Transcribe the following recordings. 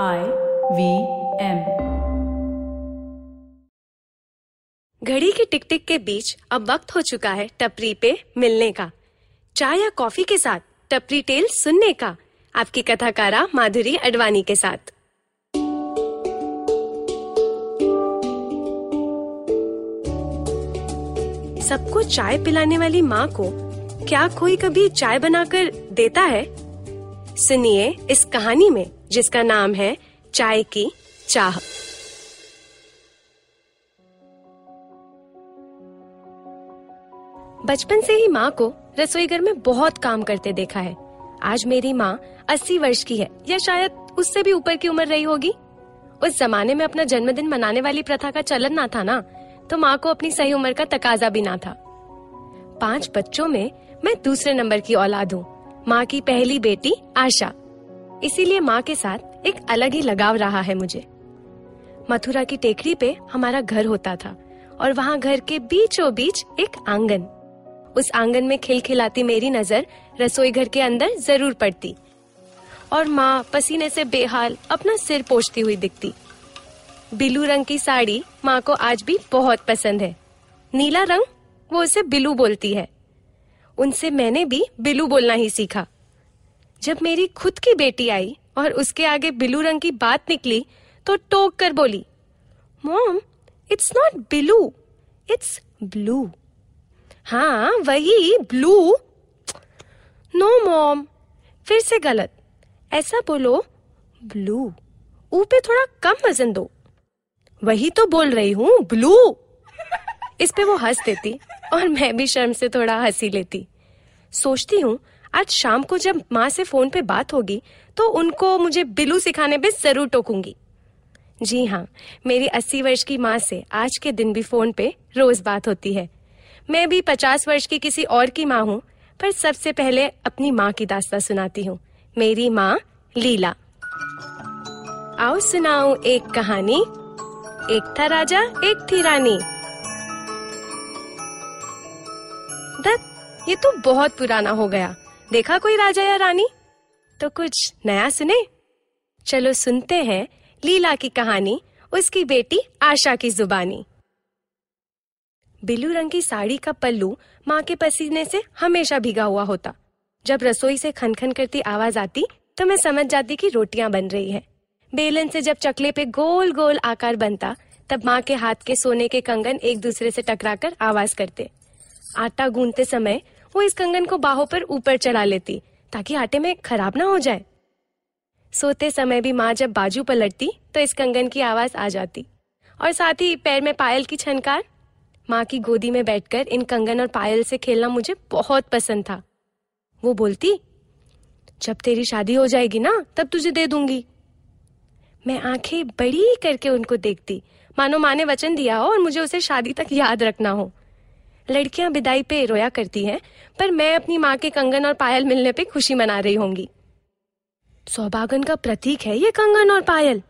I V M घड़ी की टिक टिक के बीच अब वक्त हो चुका है टपरी पे मिलने का। चाय या कॉफ़ी के साथ, टपरी टेल सुनने का। आपकी कथाकारा माधुरी अडवाणी के साथ। सबको चाय पिलाने वाली माँ को क्या कोई कभी चाय बनाकर देता है? सुनिए इस कहानी में। जिसका नाम है चाय की चाह। बचपन से ही माँ को रसोई घर में बहुत काम करते देखा है। आज मेरी माँ अस्सी वर्ष की है, या शायद उससे भी ऊपर की उम्र रही होगी। उस जमाने में अपना जन्मदिन मनाने वाली प्रथा का चलन ना था ना तो माँ को अपनी सही उम्र का तकाजा भी ना था। पाँच बच्चों में मैं दूसरे नंबर की औलाद हूँ, माँ की पहली बेटी आशा। इसीलिए माँ के साथ एक अलग ही लगाव रहा है मुझे। मथुरा की टेकरी पे हमारा घर होता था और वहाँ घर के बीचों बीच एक आँगन। उस आँगन में खिलखिलाती मेरी नज़र रसोई घर के अंदर ज़रूर पड़ती और माँ पसीने से बेहाल अपना सिर पोछती हुई दिखती। बिलू रंग की साड़ी माँ को आज भी बहुत पसंद है। नीला रंग वो उसे बिलू बोलती है। उनसे मैंने भी बिलू बोलना ही सीखा। जब मेरी खुद की बेटी आई और उसके आगे बिलू रंग की बात निकली तो टोक कर बोली, mom it's not blue it's blue हाँ वही ब्लू नो मॉम फिर से गलत। ऐसा बोलो ब्लू ऊ पे थोड़ा कम वज़न दो. वही तो बोल रही हूँ ब्लू इस पे वो हंस देती और मैं भी शर्म से थोड़ा हँसी लेती। सोचती हूँ आज शाम को जब माँ से फ़ोन पे बात होगी तो उनको मुझे बिलू सिखाने पे ज़रूर टोकूँगी। जी हाँ मेरी अस्सी वर्ष की माँ से आज के दिन भी फ़ोन पे रोज बात होती है। मैं भी पचास वर्ष की किसी और की माँ हूँ, पर सबसे पहले अपनी माँ की दास्ता सुनाती हूँ। मेरी माँ लीला। आओ सुनाऊं एक कहानी। एक था राजा, एक थी रानी। दत्त, ये तो बहुत पुराना हो गया। देखा कोई राजा या रानी? तो कुछ नया सुने? चलो सुनते हैं लीला की कहानी, उसकी बेटी आशा की जुबानी। बिलू रंग की साड़ी का पल्लू माँ के पसीने से हमेशा भीगा हुआ होता। जब रसोई से खनखन करती आवाज़ आती तो मैं समझ जाती कि रोटियाँ बन रही है। बेलन से जब चकले पे गोल गोल आकार बनता, तब माँ के हाथ के सोने के कंगन एक दूसरे से टकराकर आवाज़ करते। आटा गूंदते समय वो इस कंगन को बाहों पर ऊपर चढ़ा लेती, ताकि आटे में खराब ना हो जाए। सोते समय भी माँ जब बाजू पलटती तो इस कंगन की आवाज़ आ जाती। और साथ ही पैर में पायल की छनकार। माँ की गोदी में बैठकर इन कंगन और पायल से खेलना मुझे बहुत पसंद था। वो बोलती, जब तेरी शादी हो जाएगी ना, तब तुझे दे दूँगी। मैं आँखें बड़ी करके उनको देखती, मानो माँ ने वचन दिया हो और मुझे उसे शादी तक याद रखना हो। लड़कियाँ विदाई पे रोया करती हैं, पर मैं अपनी माँ के कंगन और पायल मिलने पे खुशी मना रही होंगी। सौभागन का प्रतीक है ये कंगन और पायल।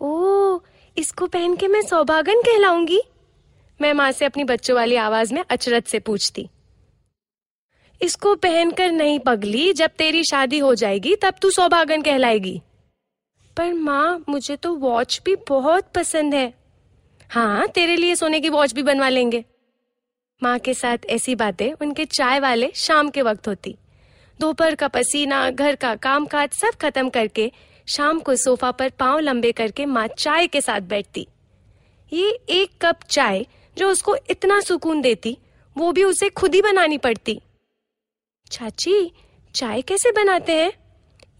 ओ, इसको पहन के मैं सौभागन कहलाऊँगी? मैं माँ से अपनी बच्चों वाली आवाज़ में अचरज से पूछती। इसको पहनकर नहीं पगली, जब तेरी शादी हो जाएगी, तब तू सौभागन कहलाएगी। पर माँ, मुझे तो वॉच भी बहुत पसंद है। हाँ तेरे लिए सोने की वॉच भी बनवा लेंगे। माँ के साथ ऐसी बातें उनके चाय वाले शाम के वक्त होती। दोपहर का पसीना, घर का काम काज सब खत्म करके शाम को सोफा पर पाँव लंबे करके माँ चाय के साथ बैठती। ये एक कप चाय जो उसको इतना सुकून देती, वो भी उसे खुद ही बनानी पड़ती। चाची, चाय कैसे बनाते हैं?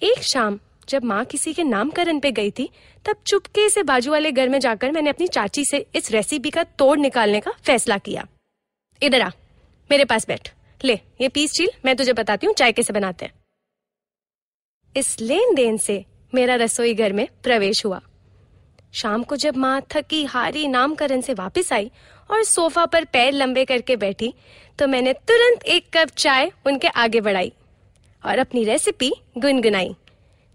एक शाम जब माँ किसी के नामकरण पे गई थी, तब चुपके से बाजू वाले घर में जाकर मैंने अपनी चाची से इस रेसिपी का तोड़ निकालने का फैसला किया। इधर आ, मेरे पास बैठ। ले, ये पीस चील मैं तुझे बताती हूँ, चाय कैसे बनाते हैं। इस लेन देन से मेरा रसोई घर में प्रवेश हुआ। शाम को जब माँ थकी हारी नामकरण से वापस आई और सोफा पर पैर लंबे करके बैठी तो मैंने तुरंत एक कप चाय उनके आगे बढ़ाई और अपनी रेसिपी गुनगुनाई।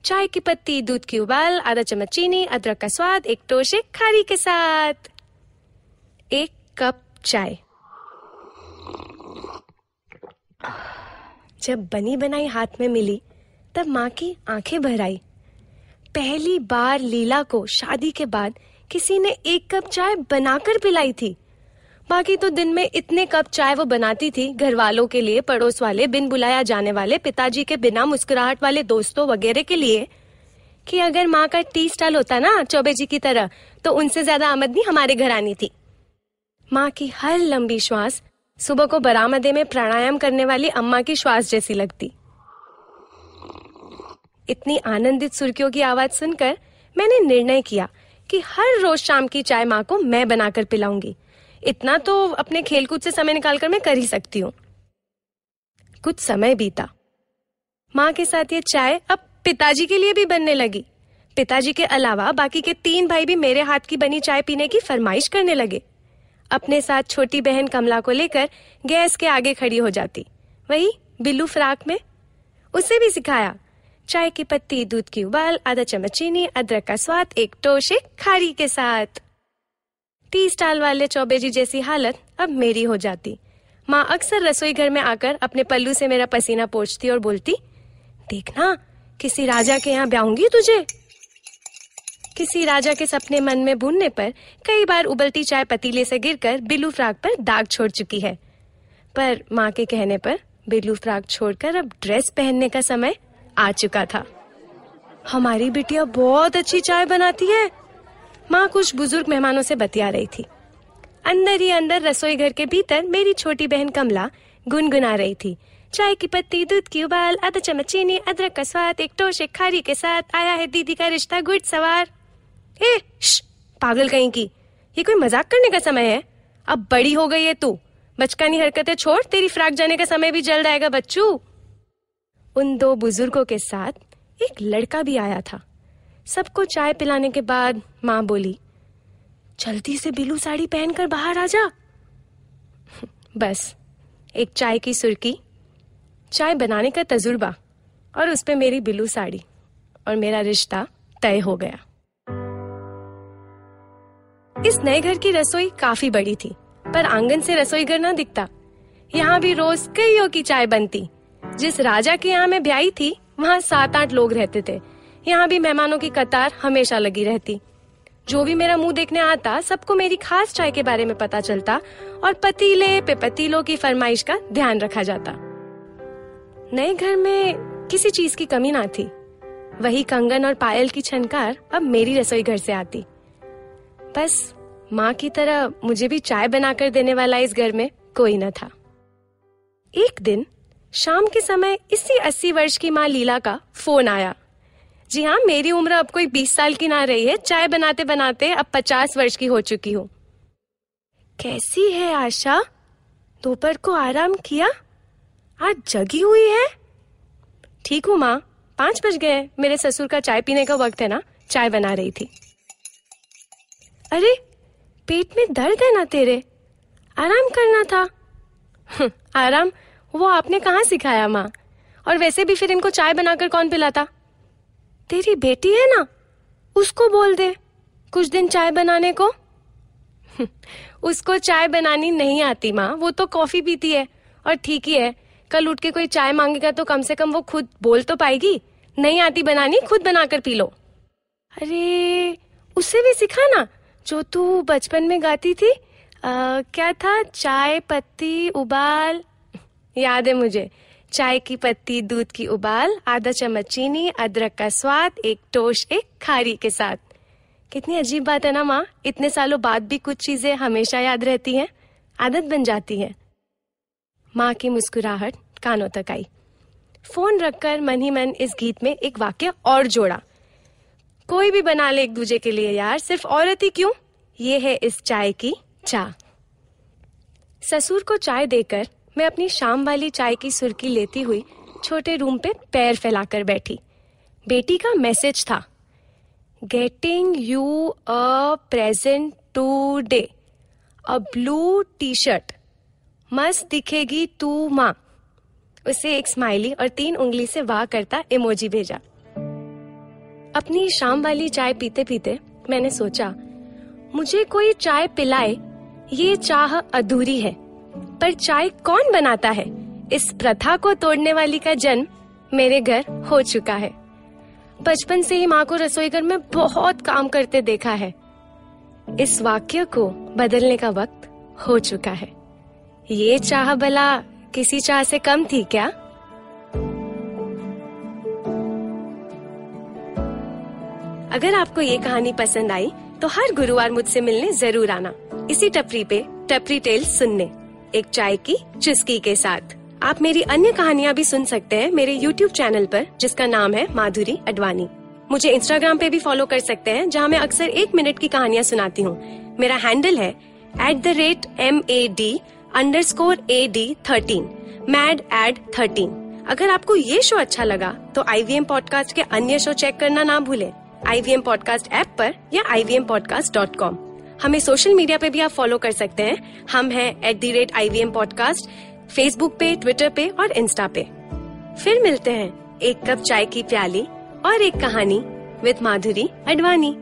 चाय की पत्ती, दूध की उबाल, आधा चम्मच चीनी, अदरक का स्वाद, एक टोशे खारी के साथ। एक कप चाय। जब बनी बनाई हाथ में मिली, तब माँ की आँखें भर आई पहली बार लीला को शादी के बाद किसी ने एक कप चाय बनाकर पिलाई थी। बाकी तो दिन में इतने कप चाय वो बनाती थी घर वालों के लिए, पड़ोस वाले, बिन बुलाया जाने वाले, पिताजी के बिना मुस्कुराहट वाले दोस्तों वगैरह के लिए। कि अगर माँ का टी स्टाल होता ना, चौबे जी की तरह तो उनसे ज़्यादा आमदनी हमारे घर आनी थी। माँ की हर लंबी श्वास सुबह को बरामदे में प्राणायाम करने वाली अम्मा की श्वास जैसी लगती। इतनी आनंदित सुर्खियों की आवाज़ सुनकर मैंने निर्णय किया कि हर रोज शाम की चाय माँ को मैं बनाकर पिलाऊँगी। इतना तो अपने खेलकूद से समय निकालकर मैं कर ही सकती हूँ। कुछ समय बीता। माँ के साथ ये चाय अब पिताजी के लिए भी बनने लगी। पिताजी के अलावा बाकी के तीन भाई भी मेरे हाथ की बनी चाय पीने की फरमाइश करने लगे। अपने साथ छोटी बहन कमला को लेकर गैस के आगे खड़ी हो जाती। वही बिल्लू फ्राक में। उसे भी सिखाया। चाय की पत्ती, दूध की उबाल, आधा चम्मच चीनी, अदरक का स्वाद, एक टोशे खारी के साथ। टी स्टाल वाले चौबे जी जैसी हालत अब मेरी हो जाती। माँ अक्सर रसोई घर में आकर अपने पल्लू से मेरा पसीना पोछती और बोलती, देखना, किसी राजा के यहाँ ब्याऊँगी तुझे? किसी राजा के सपने मन में बुनने पर कई बार उबलती चाय पतीले से गिरकर बिल्लू फ्राक पर दाग छोड़ चुकी है। पर माँ के कहने पर बिल्लू फ्राक छोड़कर अब ड्रेस पहनने का समय आ चुका था। हमारी बिटिया बहुत अच्छी चाय बनाती है। माँ कुछ बुज़ुर्ग मेहमानों से बतिया रही थी। अंदर ही अंदर रसोई घर के भीतर मेरी छोटी बहन कमला गुनगुना रही थी। चाय की पत्ती, दूध की उबाल, आधा चम्मच चीनी, अदरक का स्वाद, एक टोश खारी के साथ आया है दीदी का रिश्ता, गुड़ सवार। ए पागल कहीं की। ये कोई मज़ाक करने का समय है? अब बड़ी हो गई है तू। बचकानी हरकतें छोड़, तेरी फ्राक जाने का समय भी जल्द आएगा बच्चू। उन दो बुज़ुर्गों के साथ एक लड़का भी आया था। सबको चाय पिलाने के बाद माँ बोली, जल्दी से बिलू साड़ी पहनकर बाहर आ जा। बस, एक चाय की सुर्की चाय बनाने का तजुर्बा, और उस पे मेरी बिलू साड़ी, और मेरा रिश्ता तय हो गया। इस नए घर की रसोई काफ़ी बड़ी थी, पर आँगन से रसोई घर ना दिखता। यहाँ भी रोज कईयों की चाय बनती। जिस राजा के यहाँ मैं ब्याई थी, वहाँ सात आठ लोग रहते थे। यहाँ भी मेहमानों की कतार हमेशा लगी रहती। जो भी मेरा मुँह देखने आता, सबको मेरी खास चाय के बारे में पता चलता और पतीले पे पतीलों की फरमाइश का ध्यान रखा जाता। नए घर में किसी चीज़ की कमी ना थी। वही कंगन और पायल की छनकार अब मेरी रसोई घर से आती। बस माँ की तरह मुझे भी चाय बनाकर देने वाला इस घर में कोई न था। एक दिन शाम के समय इसी अस्सी वर्ष की माँ लीला का फ़ोन आया। जी हाँ मेरी उम्र अब कोई बीस साल की ना रही है। चाय बनाते बनाते अब पचास वर्ष की हो चुकी हूँ। कैसी है आशा? दोपहर को आराम किया? आज जगी हुई है? ठीक हूँ माँ। पाँच बज गए मेरे ससुर का चाय पीने का वक्त है ना? चाय बना रही थी। अरे पेट में दर्द है ना तेरे? आराम करना था। हम्म, आराम वो आपने कहाँ सिखाया माँ? और वैसे भी फिर इनको चाय बनाकर कौन पिलाता? तेरी बेटी है ना उसको बोल दे कुछ दिन चाय बनाने को। उसको चाय बनानी नहीं आती माँ वो तो कॉफ़ी पीती है और ठीक ही है कल उठ के कोई चाय मांगेगा तो कम से कम वो खुद बोल तो पाएगी नहीं आती बनानी खुद बनाकर पी लो। अरे उससे भी सिखा ना जो तू बचपन में गाती थी आ, क्या था? चाय पत्ती उबाल। याद है मुझे। चाय की पत्ती दूध की उबाल आधा चम्मच चीनी अदरक का स्वाद एक टोश एक खारी के साथ। कितनी अजीब बात है ना माँ। इतने सालों बाद भी कुछ चीज़ें हमेशा याद रहती हैं। आदत बन जाती है। माँ की मुस्कुराहट कानों तक आई। फ़ोन रखकर मन ही मन इस गीत में एक वाक्य और जोड़ा। कोई भी बना ले एक दूजे के लिए यार, सिर्फ़ औरत ही क्यों? ये है इस चाय की चाह ससुर को चाय देकर मैं अपनी शाम वाली चाय की सुर्खी लेती हुई छोटे रूम पे पैर फैलाकर बैठी। बेटी का मैसेज था getting you a present today a blue T shirt मस्त दिखेगी तू माँ। उसे एक स्माइली और तीन उंगली से वाह करता इमोजी भेजा। अपनी शाम वाली चाय पीते पीते मैंने सोचा, मुझे कोई चाय पिलाए, ये चाह अधूरी है, पर चाय कौन बनाता है? इस प्रथा को तोड़ने वाली का जन्म मेरे घर हो चुका है। बचपन से ही माँ को रसोई घर में बहुत काम करते देखा है। इस वाक्य को बदलने का वक्त हो चुका है। ये चाह भला किसी चाह से कम थी क्या? अगर आपको ये कहानी पसंद आई तो हर गुरुवार मुझसे मिलने ज़रूर आना। इसी टपरी पे, टपरी टेल सुनने, एक चाय की चुस्की के साथ। आप मेरी अन्य कहानियाँ भी सुन सकते हैं मेरे YouTube चैनल पर, जिसका नाम है माधुरी अडवाणी। मुझे इंस्टाग्राम पे भी फॉलो कर सकते हैं, जहाँ मैं अक्सर एक मिनट की कहानियाँ सुनाती हूँ। मेरा हैंडल है at the rate M A D underscore A D thirteen mad ad thirteen अगर आपको ये शो अच्छा लगा तो आई वी एम पॉडकास्ट के अन्य शो चेक करना ना भूले। I V M podcast app पर या I V M podcast dot com हमें सोशल मीडिया पे भी आप फॉलो कर सकते हैं। हम हैं at the rate I V M podcast Facebook पे ट्विटर पे और इंस्टा पे। फिर मिलते हैं एक कप चाय की प्याली और एक कहानी विद माधुरी अडवाणी